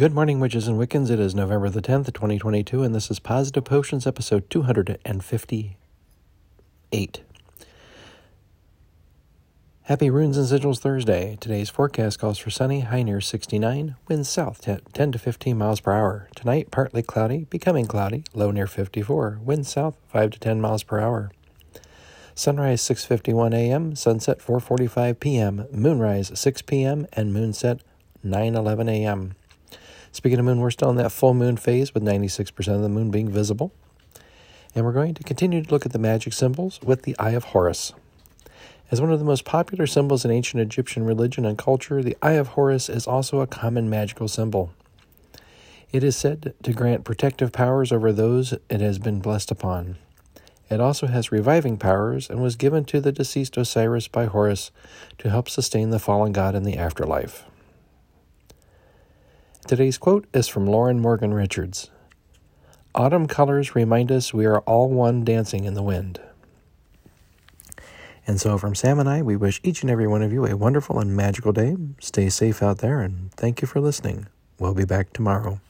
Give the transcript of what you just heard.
Good morning, witches and Wiccans. It is November the 10th, 2022, and this is Positive Potions, episode 258. Happy Runes and Sigils Thursday. Today's forecast calls for sunny, high near 69, winds south 10 to 15 miles per hour. Tonight, partly cloudy, becoming cloudy, low near 54, winds south 5 to 10 miles per hour. Sunrise 6:51 a.m., sunset 4:45 p.m., moonrise 6 p.m., and moonset 9:11 a.m. Speaking of moon, we're still in that full moon phase with 96% of the moon being visible. And we're going to continue to look at the magic symbols with the Eye of Horus. As one of the most popular symbols in ancient Egyptian religion and culture, the Eye of Horus is also a common magical symbol. It is said to grant protective powers over those it has been blessed upon. It also has reviving powers and was given to the deceased Osiris by Horus to help sustain the fallen god in the afterlife. Today's quote is from Lauren Morgan Richards Autumn colors remind us we are all one dancing in the wind. And so, from Sam and I, we wish each and every one of you a wonderful and magical day. Stay safe out there, and thank you for listening. We'll be back tomorrow.